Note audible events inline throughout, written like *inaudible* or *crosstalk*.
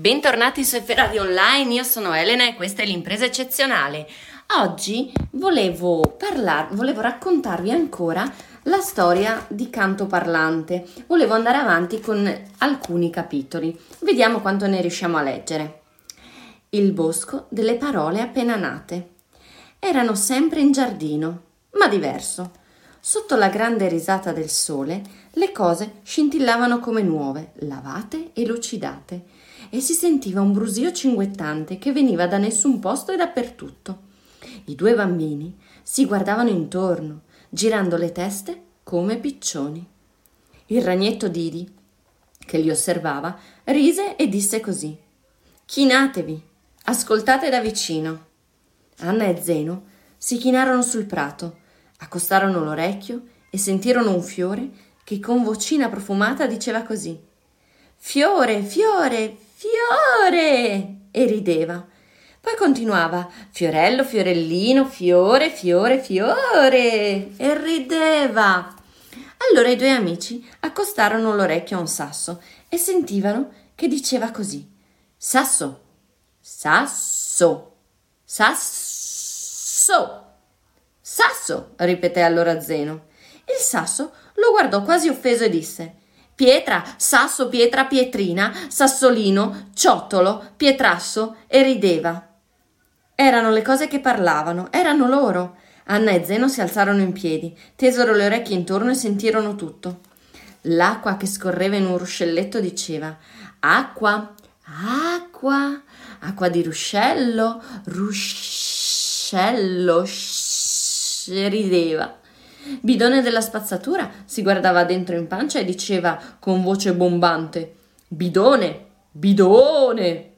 Bentornati su F Radio Online, io sono Elena e questa è l'impresa eccezionale. Oggi volevo, parlar, volevo raccontarvi ancora la storia di Canto Parlante. Volevo andare avanti con alcuni capitoli. Vediamo quanto ne riusciamo a leggere. Il bosco delle parole appena nate. Erano sempre in giardino, ma diverso. Sotto la grande risata del sole, le cose scintillavano come nuove, lavate e lucidate e si sentiva un brusio cinguettante che veniva da nessun posto e dappertutto. I due bambini si guardavano intorno, girando le teste come piccioni. Il ragnetto Didi, che li osservava, rise e disse così: Chinatevi, ascoltate da vicino. Anna e Zeno si chinarono sul prato, accostarono l'orecchio e sentirono un fiore che con vocina profumata diceva così: Fiore, fiore, Fiore! e rideva. Poi continuava Fiorello, fiorellino, fiore, fiore, fiore e rideva. Allora i due amici accostarono l'orecchio a un sasso e sentivano che diceva così: Sasso, sasso, sasso, sasso, ripeté allora Zeno. Il sasso lo guardò quasi offeso e disse: Pietra, sasso, pietra, pietrina, sassolino, ciottolo, pietrasso e rideva. Erano le cose che parlavano, erano loro. Anna e Zeno si alzarono in piedi, tesero le orecchie intorno e sentirono tutto. L'acqua che scorreva in un ruscelletto diceva acqua, acqua, acqua di ruscello, ruscello, sh- rideva. Bidone della spazzatura si guardava dentro in pancia e diceva con voce bombante: Bidone, bidone,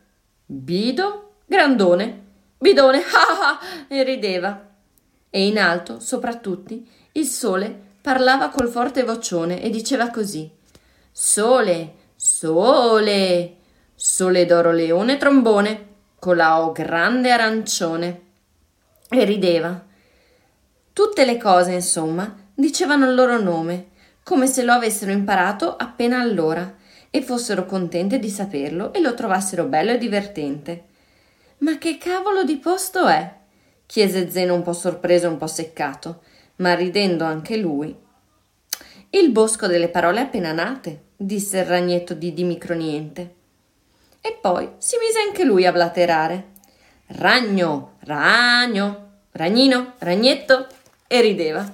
bido, grandone, bidone, *laughs* ah ah, e rideva. E in alto, sopra tutti, il sole parlava col forte vocione e diceva così: Sole, sole, sole d'oro leone trombone, con grande arancione. E rideva Tutte le cose, insomma, dicevano il loro nome, come se lo avessero imparato appena allora, e fossero contente di saperlo e lo trovassero bello e divertente. Ma che cavolo di posto è? chiese Zeno un po' sorpreso e un po' seccato, ma ridendo anche lui. Il bosco delle parole appena nate, disse il ragnetto di Dimicroniente. E poi si mise anche lui a blaterare. Ragno, ragno, ragnino, ragnetto, e rideva.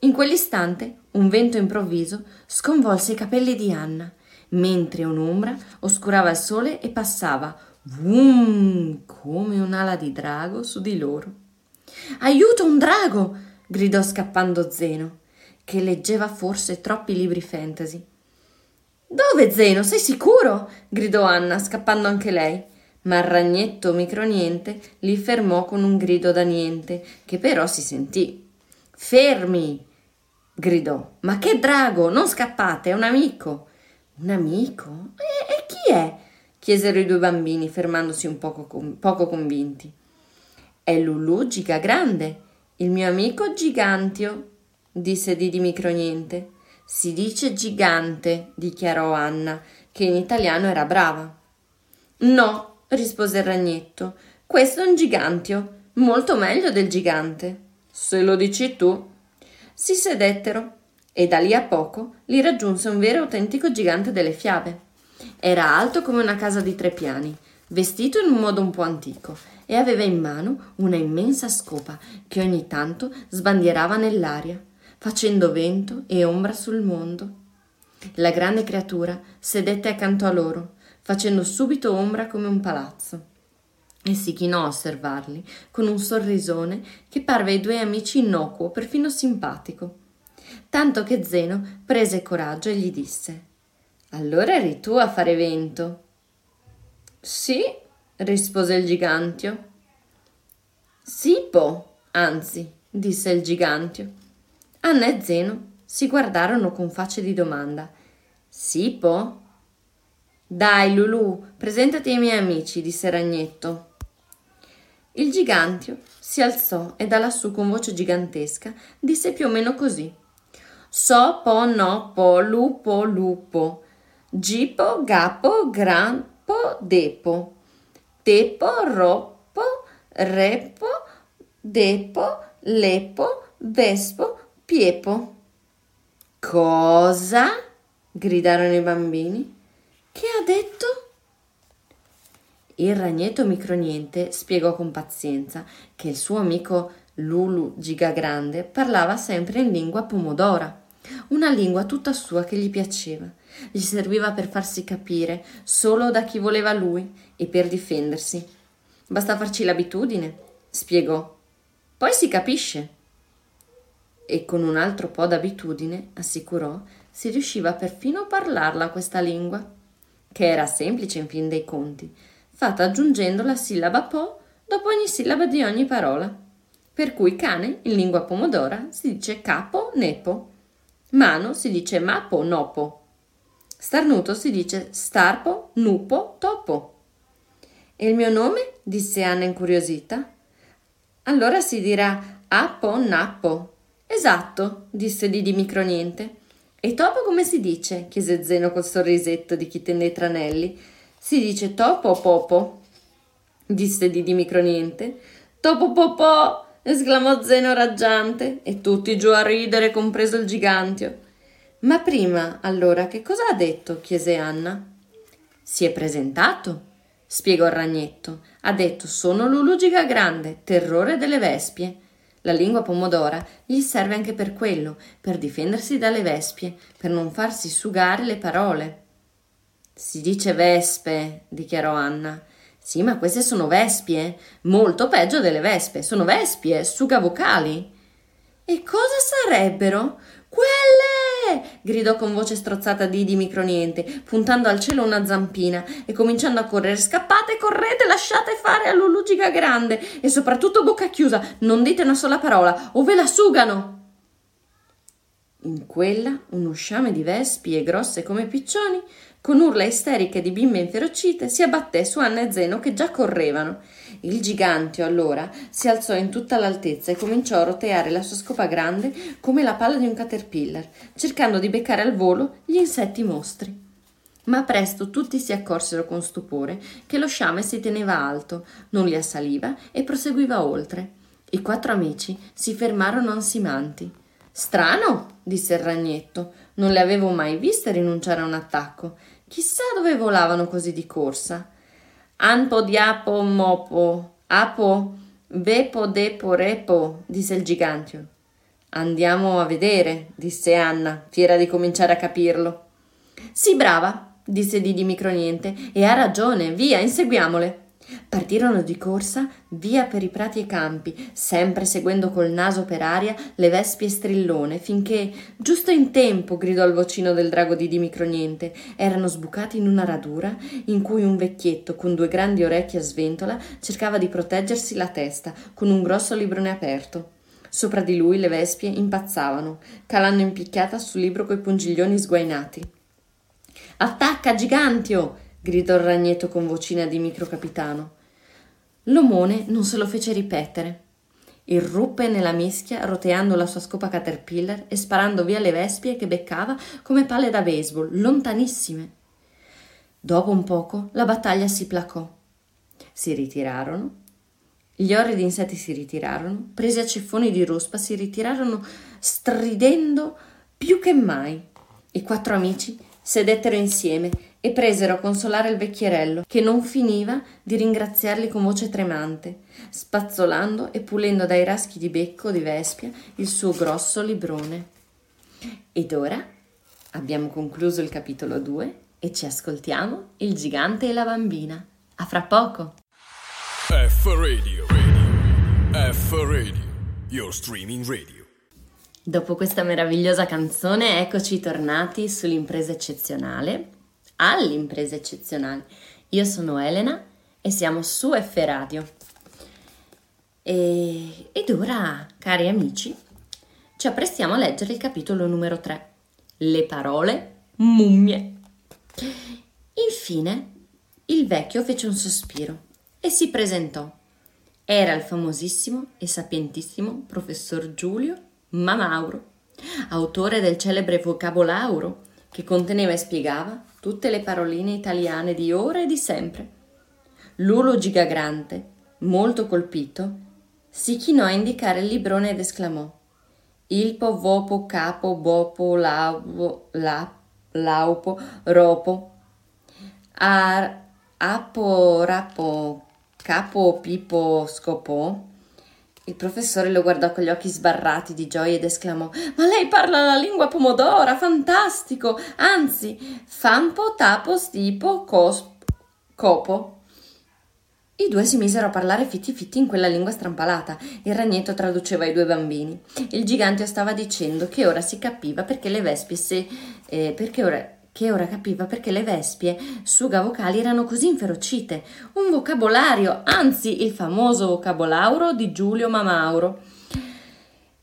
In quell'istante un vento improvviso sconvolse i capelli di Anna, mentre un'ombra oscurava il sole e passava, vum, come un'ala di drago su di loro. Aiuto, un drago! gridò scappando Zeno, che leggeva forse troppi libri fantasy. Dove, Zeno? Sei sicuro? gridò Anna, scappando anche lei ma il ragnetto microniente li fermò con un grido da niente, che però si sentì. Fermi! gridò. Ma che drago! Non scappate, è un amico. Un amico? E, e chi è? chiesero i due bambini, fermandosi un poco, poco convinti. È Lulù Gigagrande, il mio amico Gigantio, disse Didi Microniente. Si dice gigante, dichiarò Anna, che in italiano era brava. No, rispose il ragnetto. Questo è un gigantio, molto meglio del gigante. Se lo dici tu. Si sedettero e da lì a poco li raggiunse un vero e autentico gigante delle fiabe. Era alto come una casa di tre piani, vestito in un modo un po' antico e aveva in mano una immensa scopa che ogni tanto sbandierava nell'aria, facendo vento e ombra sul mondo. La grande creatura sedette accanto a loro, facendo subito ombra come un palazzo. E si chinò a osservarli con un sorrisone che parve ai due amici innocuo, perfino simpatico. Tanto che Zeno prese coraggio e gli disse: Allora eri tu a fare vento? Sì, rispose il gigantio. Sipo, anzi, disse il gigantio. Anna e Zeno si guardarono con facce di domanda. Sipo? Dai, Lulù, presentati ai miei amici, disse Ragnetto. Il gigantio si alzò e da lassù con voce gigantesca disse più o meno così. So po no po lupo lupo. gipo, gapo, grampo, depo, tepo, roppo, repo, depo, lepo, vespo, piepo. Cosa? gridarono i bambini. Che ha detto? Il ragnetto microniente spiegò con pazienza che il suo amico Lulu Gigagrande parlava sempre in lingua pomodora, una lingua tutta sua che gli piaceva. Gli serviva per farsi capire solo da chi voleva lui e per difendersi. Basta farci l'abitudine, spiegò. Poi si capisce. E con un altro po' d'abitudine, assicurò, si riusciva perfino a parlarla questa lingua, che era semplice in fin dei conti, fatta aggiungendo la sillaba po dopo ogni sillaba di ogni parola. Per cui cane in lingua pomodora si dice capo nepo, mano si dice mapo nopo, starnuto si dice starpo nupo topo. E il mio nome? disse Anna incuriosita. Allora si dirà Apo Nappo. Esatto, disse Didi microniente. E topo come si dice? chiese Zeno col sorrisetto di chi tende i tranelli. Si dice topo popo? disse Didi microniente. Topo popò! esclamò Zeno raggiante, e tutti giù a ridere, compreso il gigantio. Ma prima, allora, che cosa ha detto? chiese Anna. Si è presentato, spiegò il ragnetto. Ha detto: Sono Lulu Gigagrande, terrore delle vespie. La lingua pomodora gli serve anche per quello, per difendersi dalle vespie, per non farsi sugare le parole. Si dice vespe, dichiarò Anna. Sì, ma queste sono vespie, molto peggio delle vespe. Sono vespie, suga vocali. E cosa sarebbero? Quelle! Gridò con voce strozzata Didi microniente, puntando al cielo una zampina e cominciando a correre. Scappate, correte, lasciate fare a Lulu Giga Grande e soprattutto bocca chiusa, non dite una sola parola o ve la sugano. In quella uno sciame di vespi grosse come piccioni, con urla isteriche di bimbe inferocite, si abbatté su Anna e Zeno che già correvano il gigantio allora si alzò in tutta l'altezza e cominciò a roteare la sua scopa grande come la palla di un caterpillar, cercando di beccare al volo gli insetti mostri. Ma presto tutti si accorsero con stupore che lo sciame si teneva alto, non li assaliva e proseguiva oltre. I quattro amici si fermarono ansimanti. Strano, disse il ragnetto, non le avevo mai viste rinunciare a un attacco. Chissà dove volavano così di corsa. Anpo diapo mopo, apo, vepo depo repo, disse il gigantio. Andiamo a vedere, disse Anna, fiera di cominciare a capirlo. Sì, brava, disse Didi Microniente, e ha ragione, via, inseguiamole. Partirono di corsa via per i prati e campi, sempre seguendo col naso per aria le vespi e strillone, finché, giusto in tempo, gridò il vocino del drago di Dimicroniente, erano sbucati in una radura in cui un vecchietto con due grandi orecchie a sventola cercava di proteggersi la testa con un grosso librone aperto. Sopra di lui le vespie impazzavano, calando in picchiata sul libro coi pungiglioni sguainati. Attacca, gigantio! Gridò il ragnetto con vocina di microcapitano. L'omone non se lo fece ripetere. Irruppe nella mischia, roteando la sua scopa caterpillar e sparando via le vespie che beccava come palle da baseball, lontanissime. Dopo un poco la battaglia si placò. Si ritirarono. Gli orridi insetti si ritirarono, presi a ceffoni di ruspa, si ritirarono stridendo più che mai. I quattro amici sedettero insieme e presero a consolare il vecchierello, che non finiva di ringraziarli con voce tremante, spazzolando e pulendo dai raschi di becco di Vespia il suo grosso librone. Ed ora abbiamo concluso il capitolo 2 e ci ascoltiamo Il gigante e la bambina. A fra poco! F Radio, radio. F Radio, your streaming radio. Dopo questa meravigliosa canzone, eccoci tornati sull'impresa eccezionale all'impresa eccezionale. Io sono Elena e siamo su F Radio. E, ed ora, cari amici, ci apprestiamo a leggere il capitolo numero 3, Le parole mummie. Infine, il vecchio fece un sospiro e si presentò. Era il famosissimo e sapientissimo professor Giulio Mamauro, autore del celebre vocabolauro che conteneva e spiegava tutte le paroline italiane di ora e di sempre. Lulo Gigagrande, molto colpito, si chinò a indicare il librone ed esclamò Ilpo, vopo, capo, bopo, laupo, la, laupo, ropo, ar, apo, rapo, capo, pipo, scopò. Il professore lo guardò con gli occhi sbarrati di gioia ed esclamò Ma lei parla la lingua pomodora, fantastico! Anzi, fampo, tapo, stipo, cosp, copo. I due si misero a parlare fitti fitti in quella lingua strampalata. Il ragnetto traduceva ai due bambini. Il gigante stava dicendo che ora si capiva perché le vespie se, eh, perché ora, che ora capiva perché le vespie sugavocali erano così inferocite. Un vocabolario, anzi il famoso vocabolauro di Giulio Mamauro.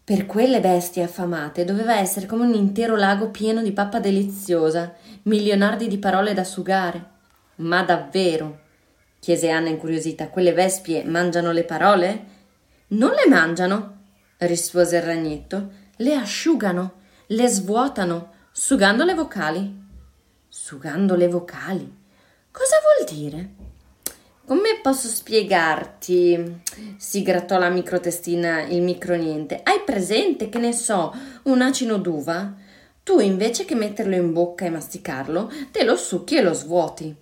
Per quelle bestie affamate doveva essere come un intero lago pieno di pappa deliziosa, milionardi di parole da sugare. Ma davvero? chiese Anna incuriosita. Quelle vespie mangiano le parole? Non le mangiano, rispose il ragnetto. Le asciugano, le svuotano, sugando le vocali. Sugando le vocali? Cosa vuol dire? Come posso spiegarti? si grattò la microtestina il microniente. Hai presente, che ne so, un acino d'uva? Tu invece che metterlo in bocca e masticarlo, te lo succhi e lo svuoti.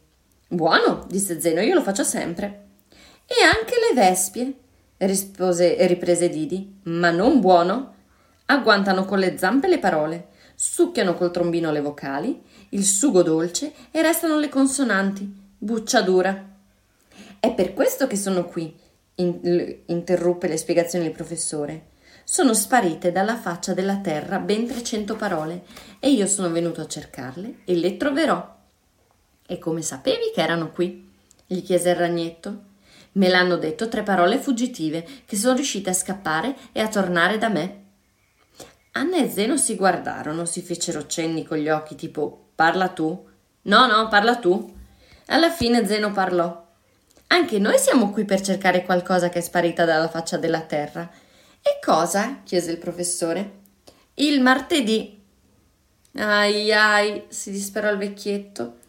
Buono, disse Zeno, io lo faccio sempre. E anche le vespie, rispose riprese Didi, ma non buono. Agguantano con le zampe le parole, succhiano col trombino le vocali, il sugo dolce e restano le consonanti, bucciadura. È per questo che sono qui, interruppe le spiegazioni il professore. Sono sparite dalla faccia della terra ben trecento parole e io sono venuto a cercarle e le troverò. E come sapevi che erano qui? gli chiese il ragnetto. Me l'hanno detto tre parole fuggitive che sono riuscite a scappare e a tornare da me. Anna e Zeno si guardarono, si fecero cenni con gli occhi tipo parla tu. No, no, parla tu. Alla fine Zeno parlò. Anche noi siamo qui per cercare qualcosa che è sparita dalla faccia della terra. E cosa? chiese il professore. Il martedì. Ai ai, si disperò il vecchietto.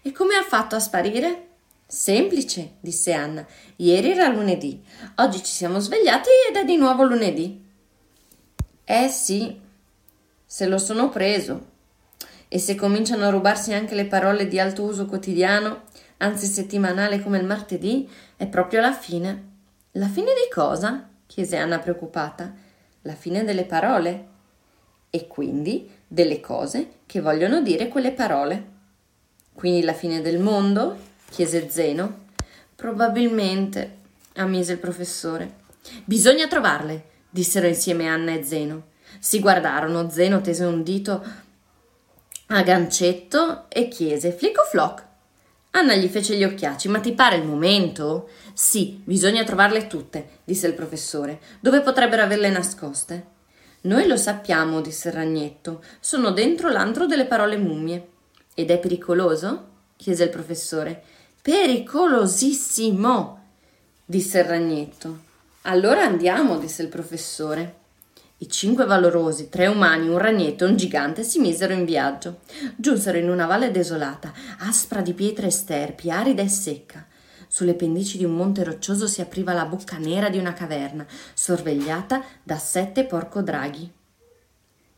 E come ha fatto a sparire? Semplice, disse Anna. Ieri era lunedì. Oggi ci siamo svegliati ed è di nuovo lunedì. Eh sì, se lo sono preso. E se cominciano a rubarsi anche le parole di alto uso quotidiano, anzi settimanale come il martedì, è proprio la fine. La fine di cosa? chiese Anna preoccupata. La fine delle parole. E quindi delle cose che vogliono dire quelle parole. Quindi la fine del mondo? chiese Zeno. Probabilmente, ammise il professore. Bisogna trovarle, dissero insieme Anna e Zeno. Si guardarono, Zeno tese un dito a gancetto e chiese Flick o Flock? Anna gli fece gli occhiacci. Ma ti pare il momento? Sì, bisogna trovarle tutte, disse il professore. Dove potrebbero averle nascoste? Noi lo sappiamo, disse il ragnetto. Sono dentro l'antro delle parole mummie. Ed è pericoloso? chiese il professore. Pericolosissimo, disse il ragnetto. Allora andiamo, disse il professore. I cinque valorosi, tre umani, un ragnetto e un gigante si misero in viaggio. Giunsero in una valle desolata, aspra di pietre e sterpi, arida e secca. Sulle pendici di un monte roccioso si apriva la bocca nera di una caverna, sorvegliata da sette porcodraghi.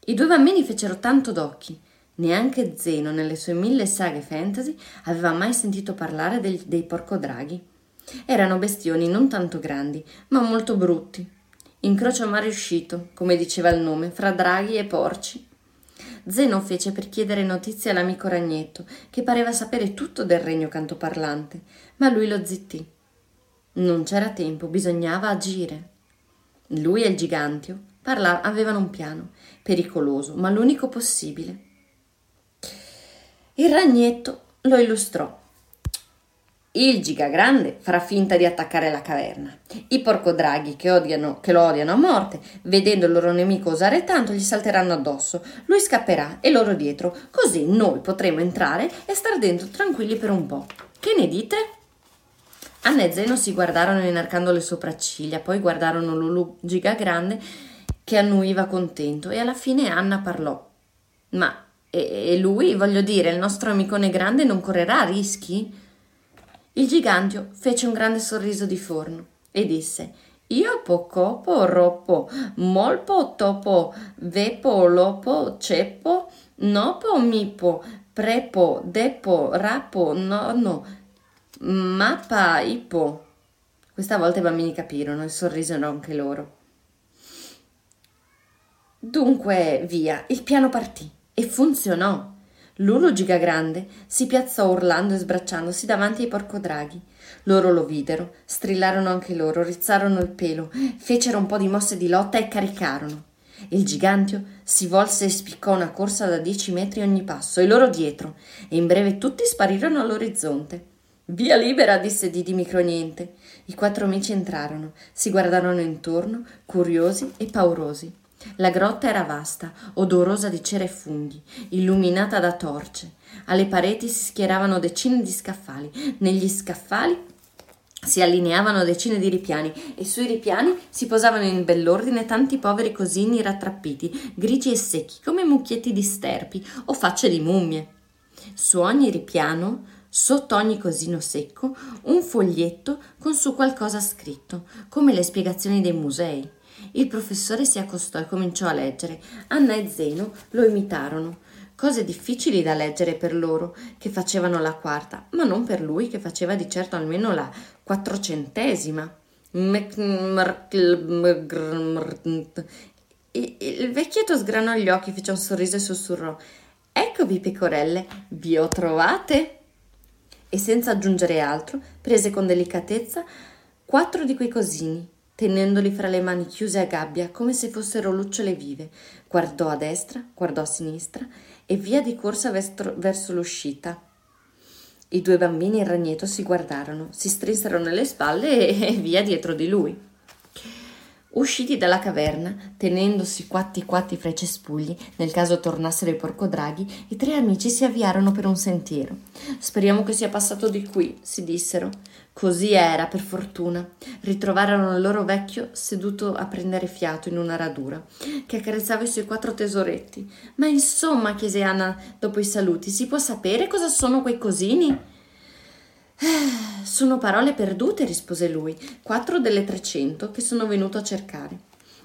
I due bambini fecero tanto d'occhi Neanche Zeno, nelle sue mille saghe fantasy, aveva mai sentito parlare dei porcodraghi. Erano bestioni non tanto grandi, ma molto brutti. Incrocio mai riuscito, come diceva il nome, fra draghi e porci. Zeno fece per chiedere notizie all'amico ragnetto, che pareva sapere tutto del regno cantoparlante, ma lui lo zittì. Non c'era tempo, bisognava agire. Lui e il gigantio parla- avevano un piano, pericoloso, ma l'unico possibile. Il ragnetto lo illustrò. Il gigagrande farà finta di attaccare la caverna. I porcodraghi che, odiano, che lo odiano a morte, vedendo il loro nemico osare tanto, gli salteranno addosso. Lui scapperà e loro dietro, così noi potremo entrare e star dentro tranquilli per un po'. Che ne dite? Anna e Zeno si guardarono inarcando le sopracciglia, poi guardarono Lulu gigagrande che annuiva contento e alla fine Anna parlò. Ma E lui, voglio dire, il nostro amicone grande non correrà rischi? Il gigantio fece un grande sorriso di forno e disse io pocopo, roppo, molpo, topo, vepo, lopo, ceppo, nopo, mipo, prepo, depo, rapo, nonno, mappa, ipo. Questa volta i bambini capirono e sorrisero anche loro. Dunque, via, il piano partì e funzionò. Lulu Gigagrande si piazzò urlando e sbracciandosi davanti ai porcodraghi. Loro lo videro, strillarono anche loro, rizzarono il pelo, fecero un po' di mosse di lotta e caricarono. Il gigantio si volse e spiccò una corsa da dieci metri ogni passo, e loro dietro, e in breve tutti sparirono all'orizzonte. Via libera, disse Didi Microniente. I quattro amici entrarono, si guardarono intorno, curiosi e paurosi. La grotta era vasta, odorosa di cera e funghi, illuminata da torce. Alle pareti si schieravano decine di scaffali. Negli scaffali si allineavano decine di ripiani e sui ripiani si posavano in bell'ordine tanti poveri cosini rattrappiti, grigi e secchi come mucchietti di sterpi o facce di mummie. Su ogni ripiano, sotto ogni cosino secco, un foglietto con su qualcosa scritto, come le spiegazioni dei musei. Il professore si accostò e cominciò a leggere. Anna e Zeno lo imitarono. Cose difficili da leggere per loro, che facevano la quarta, ma non per lui, che faceva di certo almeno la quattrocentesima. Il vecchietto sgranò gli occhi, fece un sorriso e sussurrò: Eccovi, pecorelle, vi ho trovate. E senza aggiungere altro, prese con delicatezza quattro di quei cosini tenendoli fra le mani chiuse a gabbia come se fossero lucciole vive. Guardò a destra, guardò a sinistra e via di corsa verso, verso l'uscita. I due bambini in ragneto si guardarono, si strinsero nelle spalle e, *laughs* e via dietro di lui. Usciti dalla caverna, tenendosi quatti quatti fra i cespugli, nel caso tornassero i porcodraghi, i tre amici si avviarono per un sentiero. Speriamo che sia passato di qui, si dissero. Così era, per fortuna. Ritrovarono il loro vecchio seduto a prendere fiato in una radura, che accarezzava i suoi quattro tesoretti. Ma insomma, chiese Anna dopo i saluti, si può sapere cosa sono quei cosini? Eh, sono parole perdute, rispose lui, quattro delle trecento che sono venuto a cercare.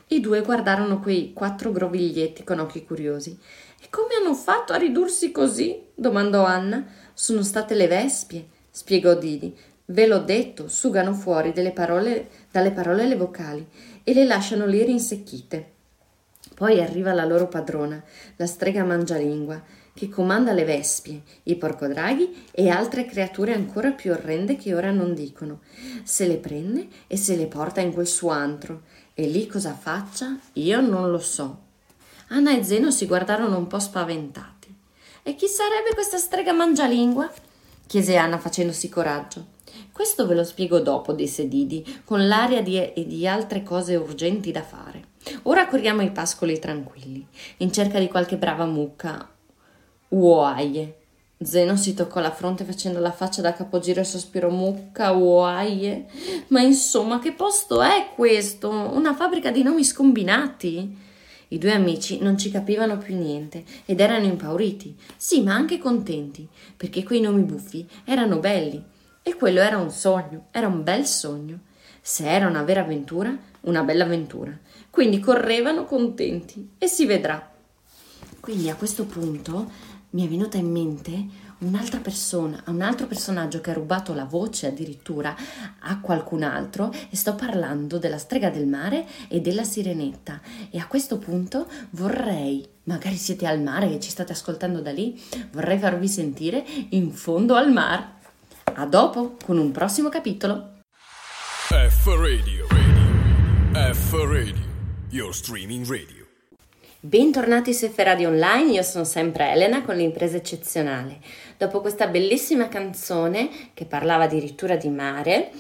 I due guardarono quei quattro groviglietti con occhi curiosi. E come hanno fatto a ridursi così? domandò Anna. Sono state le vespie, spiegò Didi. Ve l'ho detto, sugano fuori parole, dalle parole le vocali e le lasciano lì rinsecchite. Poi arriva la loro padrona, la strega mangialingua, che comanda le vespie, i porcodraghi e altre creature ancora più orrende che ora non dicono. Se le prende e se le porta in quel suo antro. E lì cosa faccia? Io non lo so. Anna e Zeno si guardarono un po' spaventati. E chi sarebbe questa strega mangialingua? chiese Anna facendosi coraggio. Questo ve lo spiego dopo, disse Didi, con l'aria di, di altre cose urgenti da fare. Ora corriamo ai pascoli tranquilli, in cerca di qualche brava mucca Uoaie. Zeno si toccò la fronte facendo la faccia da capogiro e sospirò mucca, uoaie. Ma insomma, che posto è questo? Una fabbrica di nomi scombinati? I due amici non ci capivano più niente ed erano impauriti, sì, ma anche contenti, perché quei nomi buffi erano belli. E quello era un sogno, era un bel sogno. Se era una vera avventura, una bella avventura. Quindi correvano contenti e si vedrà. Quindi a questo punto mi è venuta in mente un'altra persona, un altro personaggio che ha rubato la voce addirittura a qualcun altro e sto parlando della strega del mare e della sirenetta e a questo punto vorrei, magari siete al mare e ci state ascoltando da lì, vorrei farvi sentire in fondo al mar. A dopo con un prossimo capitolo. F Radio, radio. F Radio, your streaming radio. Bentornati su F Radio Online, io sono sempre Elena con l'impresa eccezionale. Dopo questa bellissima canzone che parlava addirittura di mare,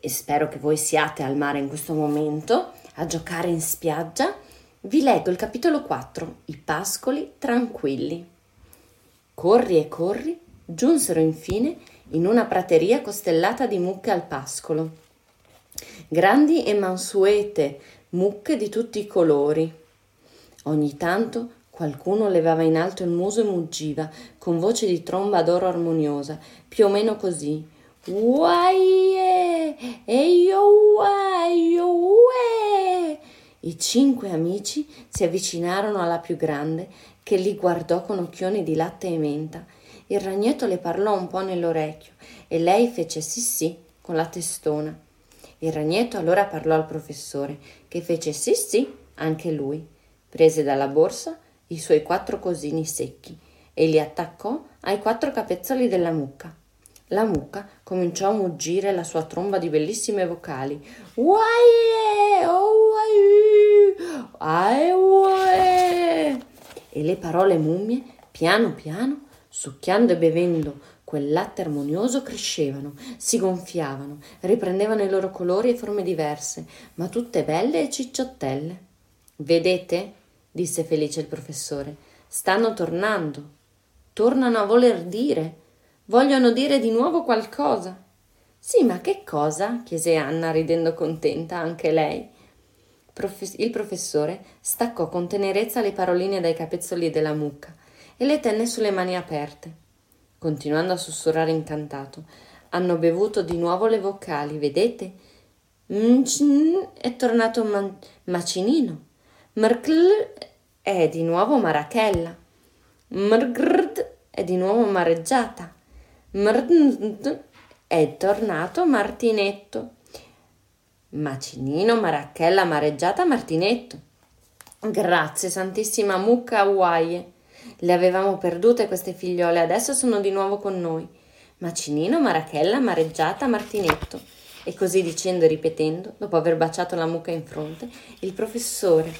e spero che voi siate al mare in questo momento, a giocare in spiaggia, vi leggo il capitolo 4, I pascoli tranquilli. Corri e corri, giunsero infine in una prateria costellata di mucche al pascolo. Grandi e mansuete, mucche di tutti i colori Ogni tanto Qualcuno levava in alto il muso e muggiva, con voce di tromba d'oro armoniosa, più o meno così. Uaie! Eio uaio ue! I cinque amici si avvicinarono alla più grande, che li guardò con occhioni di latte e menta. Il ragnetto le parlò un po' nell'orecchio e lei fece sì sì con la testona. Il ragnetto allora parlò al professore, che fece sì sì anche lui. Prese dalla borsa i suoi quattro cosini secchi e li attaccò ai quattro capezzoli della mucca. La mucca cominciò a muggire la sua tromba di bellissime vocali. Uaie, oh, ae, uaie. E le parole mummie, piano piano, succhiando e bevendo quel latte armonioso, crescevano, si gonfiavano, riprendevano i loro colori e forme diverse, ma tutte belle e cicciottelle. Vedete? disse felice il professore. Stanno tornando. Tornano a voler dire Vogliono dire di nuovo qualcosa? Sì, ma che cosa? chiese Anna, ridendo contenta anche lei. Il professore staccò con tenerezza le paroline dai capezzoli della mucca e le tenne sulle mani aperte. Continuando a sussurrare incantato, hanno bevuto di nuovo le vocali, vedete? Mcn è tornato man- macinino. Mrkl è di nuovo marachella. Mrgrd è di nuovo mareggiata. Mrnd è tornato Martinetto. Macinino, Maracchella, Mareggiata, Martinetto. Grazie, Santissima Mucca Hawaii. Le avevamo perdute queste figliole, adesso sono di nuovo con noi. Macinino, Marachella, Mareggiata, Martinetto. E così dicendo e ripetendo, dopo aver baciato la mucca in fronte, il professore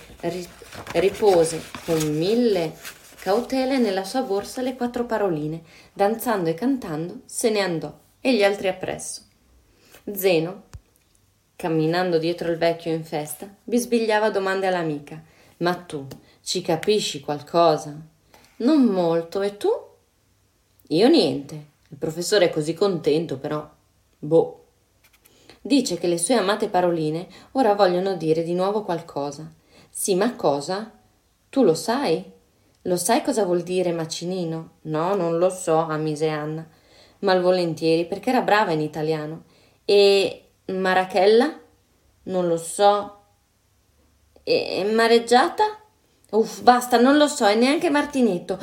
ripose con mille cautele nella sua borsa le quattro paroline, danzando e cantando se ne andò e gli altri appresso. Zeno, camminando dietro il vecchio in festa, bisbigliava domande all'amica. Ma tu ci capisci qualcosa? Non molto, e tu? Io niente. Il professore è così contento, però. Boh. Dice che le sue amate paroline ora vogliono dire di nuovo qualcosa. Sì, ma cosa? Tu lo sai? Lo sai cosa vuol dire macinino? No, non lo so, ammise Anna, malvolentieri, perché era brava in italiano. E marachella? Non lo so. E mareggiata? Uff, basta, non lo so, e neanche Martinetto.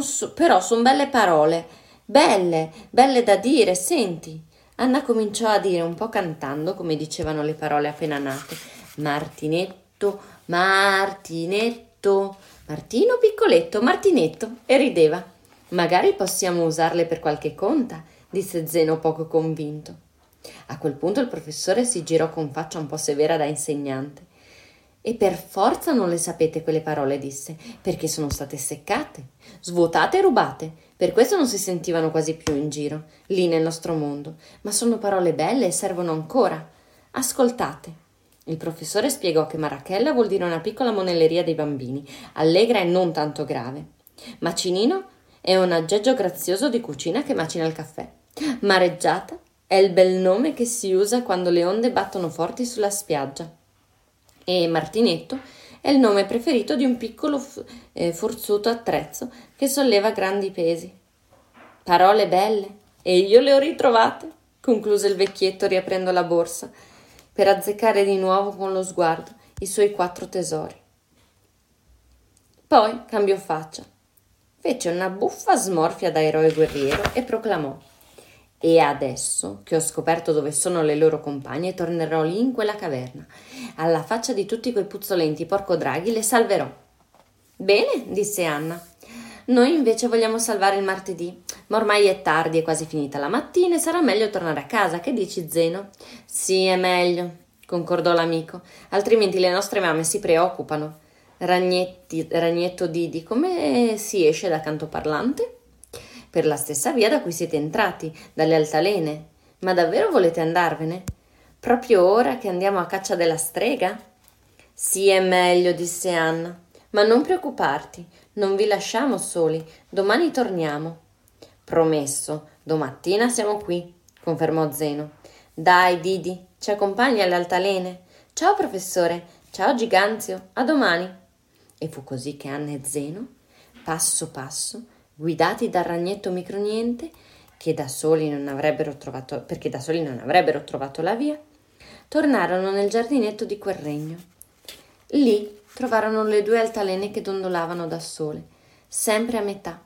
So, però sono belle parole. Belle, belle da dire, senti. Anna cominciò a dire un po' cantando, come dicevano le parole appena nate. Martinetto, Martinetto. Martino piccoletto, Martinetto, e rideva. Magari possiamo usarle per qualche conta, disse Zeno poco convinto. A quel punto il professore si girò con faccia un po' severa da insegnante. E per forza non le sapete quelle parole, disse, perché sono state seccate, svuotate e rubate. Per questo non si sentivano quasi più in giro, lì nel nostro mondo. Ma sono parole belle e servono ancora. Ascoltate. Il professore spiegò che Marachella vuol dire una piccola monelleria dei bambini, allegra e non tanto grave. Macinino è un aggeggio grazioso di cucina che macina il caffè. Mareggiata è il bel nome che si usa quando le onde battono forti sulla spiaggia. E Martinetto è il nome preferito di un piccolo eh, forzuto attrezzo che solleva grandi pesi. Parole belle, e io le ho ritrovate, concluse il vecchietto riaprendo la borsa per azzeccare di nuovo con lo sguardo i suoi quattro tesori. Poi cambiò faccia, fece una buffa smorfia da eroe guerriero e proclamò e adesso che ho scoperto dove sono le loro compagne, tornerò lì in quella caverna. Alla faccia di tutti quei puzzolenti porco draghi le salverò. Bene, disse Anna. Noi invece vogliamo salvare il martedì, ma ormai è tardi, è quasi finita la mattina e sarà meglio tornare a casa. Che dici, Zeno? Sì, è meglio, concordò l'amico, altrimenti le nostre mamme si preoccupano. Ragnetti, ragnetto Didi, come si esce da canto parlante? Per la stessa via da cui siete entrati, dalle altalene. Ma davvero volete andarvene? Proprio ora che andiamo a caccia della strega? Sì, è meglio, disse Anna. Ma non preoccuparti, non vi lasciamo soli, domani torniamo. Promesso, domattina siamo qui, confermò Zeno. Dai, Didi, ci accompagni alle altalene? Ciao, professore. Ciao, Giganzio. A domani. E fu così che Anna e Zeno passo passo, guidati dal ragnetto microniente, che da soli non avrebbero trovato, perché da soli non avrebbero trovato la via, tornarono nel giardinetto di quel regno. Lì trovarono le due altalene che dondolavano da sole, sempre a metà.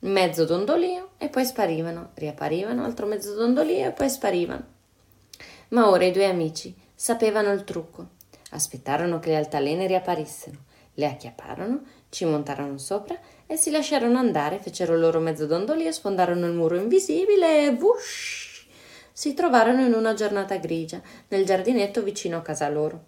Mezzo dondolio e poi sparivano, riapparivano, altro mezzo dondolio e poi sparivano. Ma ora i due amici sapevano il trucco. Aspettarono che le altalene riapparissero, le acchiapparono, ci montarono sopra e si lasciarono andare, fecero il loro mezzo dondolio, sfondarono il muro invisibile e vush! Si trovarono in una giornata grigia, nel giardinetto vicino a casa loro.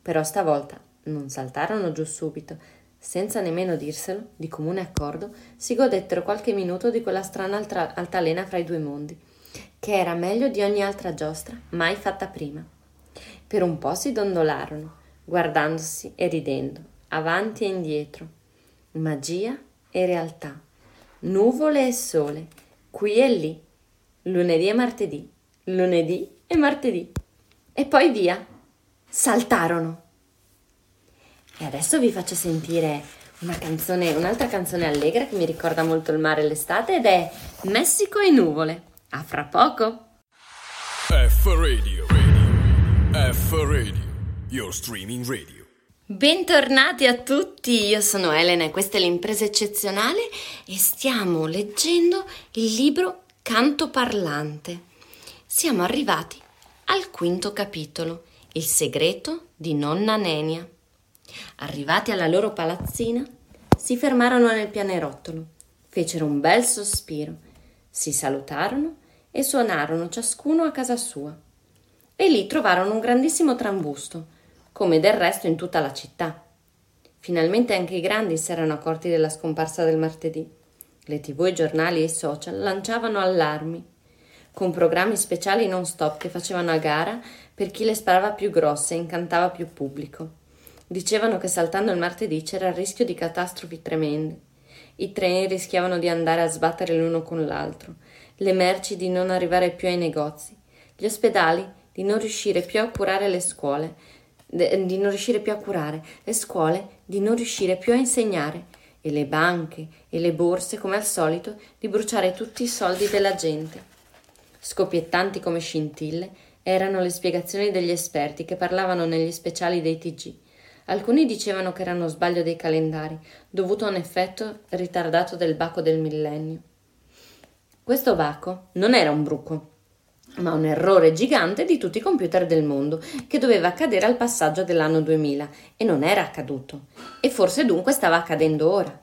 Però stavolta non saltarono giù subito, senza nemmeno dirselo, di comune accordo, si godettero qualche minuto di quella strana altra- altalena fra i due mondi, che era meglio di ogni altra giostra mai fatta prima. Per un po' si dondolarono, guardandosi e ridendo, avanti e indietro. Magia e realtà, nuvole e sole, qui e lì, lunedì e martedì, lunedì e martedì. E poi via. Saltarono. E adesso vi faccio sentire una canzone, un'altra canzone allegra che mi ricorda molto il mare e l'estate ed è Messico e nuvole. A fra poco. F Radio, radio. F Radio, your streaming radio. Bentornati a tutti, io sono Elena e questa è l'impresa eccezionale e stiamo leggendo il libro Canto parlante. Siamo arrivati al quinto capitolo, Il segreto di nonna Nenia. Arrivati alla loro palazzina, si fermarono nel pianerottolo, fecero un bel sospiro, si salutarono e suonarono ciascuno a casa sua. E lì trovarono un grandissimo trambusto, come del resto in tutta la città. Finalmente anche i grandi si erano accorti della scomparsa del martedì. Le tv, i giornali e i social lanciavano allarmi, con programmi speciali non stop che facevano a gara per chi le sparava più grosse e incantava più pubblico. Dicevano che saltando il martedì c'era il rischio di catastrofi tremende. I treni rischiavano di andare a sbattere l'uno con l'altro, le merci di non arrivare più ai negozi, gli ospedali di non riuscire più a curare le scuole, di non riuscire più a curare, le scuole di non riuscire più a insegnare e le banche e le borse, come al solito, di bruciare tutti i soldi della gente. Scoppiettanti come scintille erano le spiegazioni degli esperti che parlavano negli speciali dei TG Alcuni dicevano che era uno sbaglio dei calendari, dovuto a un effetto ritardato del baco del millennio. Questo baco non era un bruco, ma un errore gigante di tutti i computer del mondo che doveva accadere al passaggio dell'anno 2000 e non era accaduto, e forse dunque stava accadendo ora.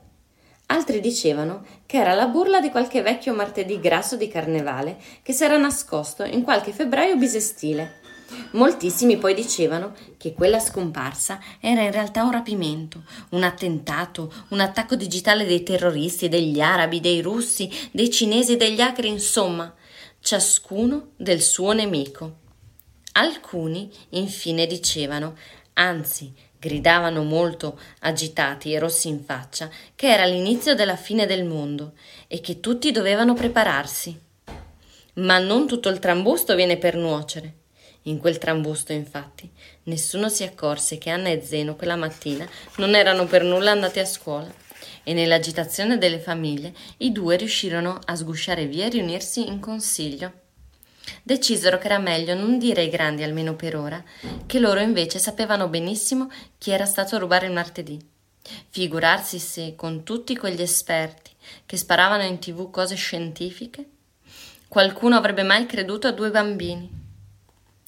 Altri dicevano che era la burla di qualche vecchio martedì grasso di carnevale che s'era nascosto in qualche febbraio bisestile Moltissimi poi dicevano che quella scomparsa era in realtà un rapimento, un attentato, un attacco digitale dei terroristi, degli arabi, dei russi, dei cinesi, degli acri, insomma, ciascuno del suo nemico. Alcuni, infine, dicevano, anzi, gridavano molto agitati e rossi in faccia, che era l'inizio della fine del mondo e che tutti dovevano prepararsi. Ma non tutto il trambusto viene per nuocere. In quel trambusto, infatti, nessuno si accorse che Anna e Zeno quella mattina non erano per nulla andati a scuola e nell'agitazione delle famiglie i due riuscirono a sgusciare via e riunirsi in consiglio. Decisero che era meglio non dire ai grandi, almeno per ora, che loro invece sapevano benissimo chi era stato a rubare il martedì. Figurarsi se, con tutti quegli esperti che sparavano in tv cose scientifiche, qualcuno avrebbe mai creduto a due bambini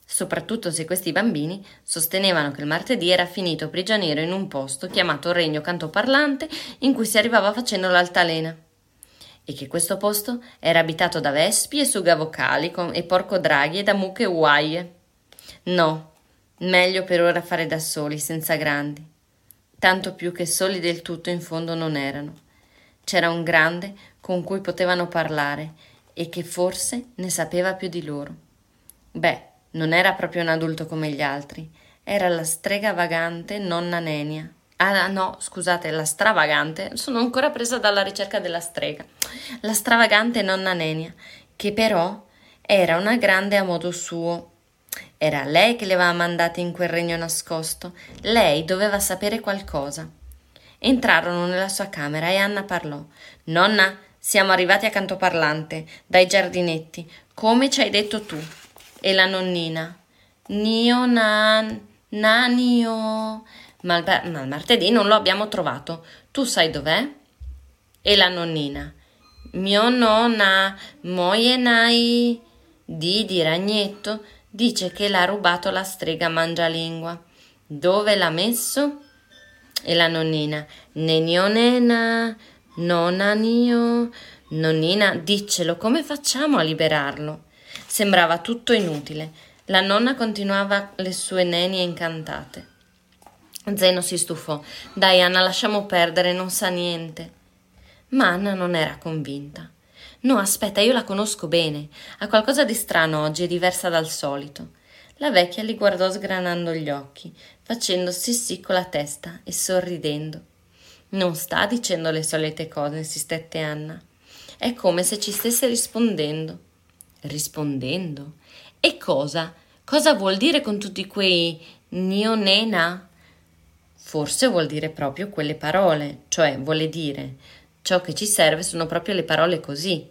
soprattutto se questi bambini sostenevano che il martedì era finito prigioniero in un posto chiamato Regno Cantoparlante in cui si arrivava facendo l'altalena e che questo posto era abitato da vespi e sugavocali e porcodraghi e da mucche uaie. No, meglio per ora fare da soli, senza grandi. Tanto più che soli del tutto in fondo non erano. C'era un grande con cui potevano parlare e che forse ne sapeva più di loro. Beh, non era proprio un adulto come gli altri, era la strega vagante nonna Nenia. Ah no, scusate, la stravagante, sono ancora presa dalla ricerca della strega. La stravagante nonna Nenia, che però era una grande a modo suo. Era lei che le aveva mandate in quel regno nascosto, lei doveva sapere qualcosa. Entrarono nella sua camera e Anna parlò. Nonna, siamo arrivati a Cantoparlante, dai giardinetti, come ci hai detto tu. E la nonnina. Nio nan, nanio. Ma ma il martedì non lo abbiamo trovato. Tu sai dov'è? E la nonnina. Mio nonna, moienai. Didi Ragnetto dice che l'ha rubato la strega mangialingua. Dove l'ha messo? E la nonnina, nenio nena, nonna nio. Nonnina, diccelo, come facciamo a liberarlo? Sembrava tutto inutile. La nonna continuava le sue nenie incantate. Zeno si stufò. Dai, Anna, lasciamo perdere, non sa niente. Ma Anna non era convinta. No, aspetta, io la conosco bene. Ha qualcosa di strano oggi e diversa dal solito. La vecchia li guardò sgranando gli occhi, facendo sì sì con la testa e sorridendo. Non sta dicendo le solite cose, insistette Anna. È come se ci stesse rispondendo. Rispondendo? E cosa? Cosa vuol dire con tutti quei nionena? Forse vuol dire proprio quelle parole, cioè vuole dire ciò che ci serve sono proprio le parole così.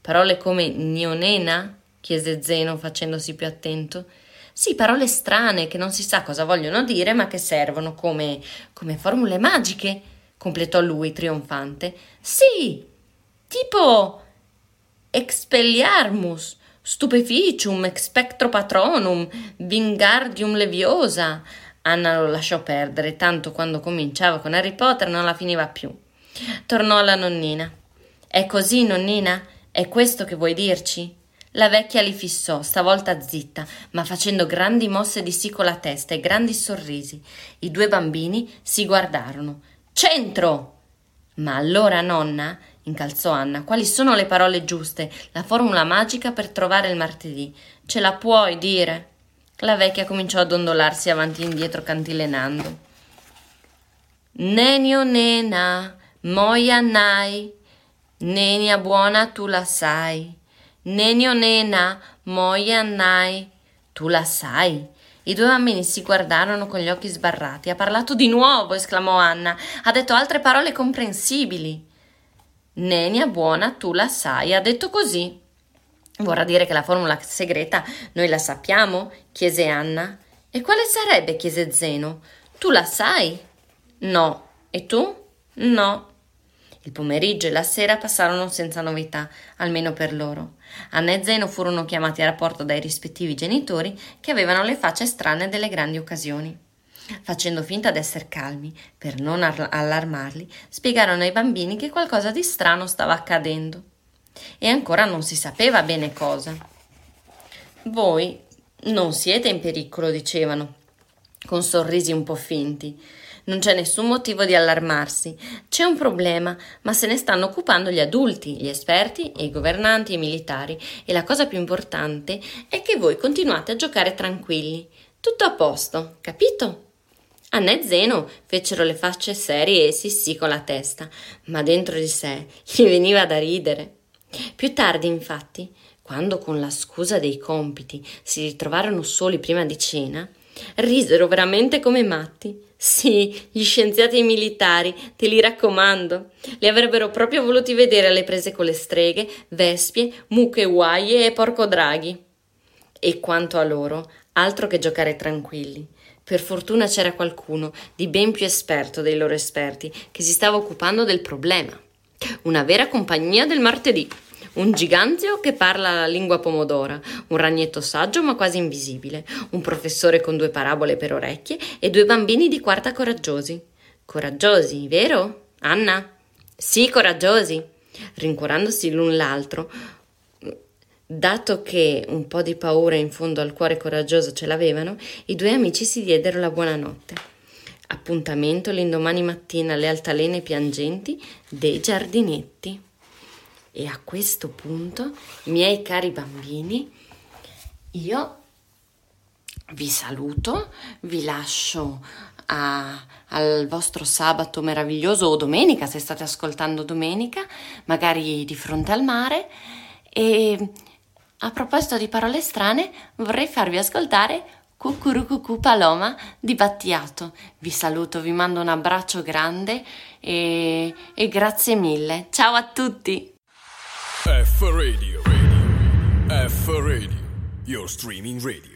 Parole come nionena? chiese Zeno facendosi più attento. Sì, parole strane che non si sa cosa vogliono dire, ma che servono come, come formule magiche, completò lui trionfante. Sì, tipo expelliarmus, stupeficium, expectro patronum, vingardium leviosa. Anna lo lasciò perdere, tanto quando cominciava con Harry Potter non la finiva più. Tornò alla nonnina. È così, nonnina? È questo che vuoi dirci? La vecchia li fissò, stavolta zitta, ma facendo grandi mosse di sì con la testa e grandi sorrisi. I due bambini si guardarono. Centro! Ma allora, nonna, incalzò Anna, quali sono le parole giuste, la formula magica per trovare il martedì? Ce la puoi dire? La vecchia cominciò a dondolarsi avanti e indietro cantilenando. Nenio nena, moia nai, Nenia buona tu la sai. Nenio nena, moia annai. Tu la sai. I due bambini si guardarono con gli occhi sbarrati. Ha parlato di nuovo, esclamò Anna. Ha detto altre parole comprensibili. Nenia buona, tu la sai. Ha detto così. Vorrà dire che la formula segreta noi la sappiamo? chiese Anna. E quale sarebbe? chiese Zeno. Tu la sai? No. E tu? No. Il pomeriggio e la sera passarono senza novità, almeno per loro. Anna e Zeno furono chiamati a rapporto dai rispettivi genitori che avevano le facce strane delle grandi occasioni. Facendo finta d'essere calmi, per non allarmarli, spiegarono ai bambini che qualcosa di strano stava accadendo. E ancora non si sapeva bene cosa. Voi non siete in pericolo, dicevano, con sorrisi un po' finti. Non c'è nessun motivo di allarmarsi. C'è un problema, ma se ne stanno occupando gli adulti, gli esperti, i governanti i militari. E la cosa più importante è che voi continuate a giocare tranquilli. Tutto a posto, capito? Anna e Zeno fecero le facce serie e sì sì con la testa, ma dentro di sé gli veniva da ridere. Più tardi, infatti, quando con la scusa dei compiti si ritrovarono soli prima di cena, risero veramente come matti. Sì, gli scienziati militari, te li raccomando. Li avrebbero proprio voluti vedere alle prese con le streghe, vespie, mucche uaie e porcodraghi. E quanto a loro, altro che giocare tranquilli. Per fortuna c'era qualcuno di ben più esperto dei loro esperti che si stava occupando del problema. Una vera compagnia del martedì un giganteo che parla la lingua pomodora, un ragnetto saggio ma quasi invisibile, un professore con due parabole per orecchie e due bambini di quarta coraggiosi. Coraggiosi, vero? Anna? Sì, coraggiosi. Rincuorandosi l'un l'altro, dato che un po' di paura in fondo al cuore coraggioso ce l'avevano, i due amici si diedero la buonanotte. Appuntamento l'indomani mattina alle altalene piangenti dei giardinetti. E a questo punto, miei cari bambini, io vi saluto, vi lascio a, al vostro sabato meraviglioso o domenica, se state ascoltando domenica, magari di fronte al mare. E a proposito di parole strane, vorrei farvi ascoltare Cucurucucù Paloma di Battiato. Vi saluto, vi mando un abbraccio grande e, e grazie mille. Ciao a tutti! F Radio, radio. F Radio, your streaming radio.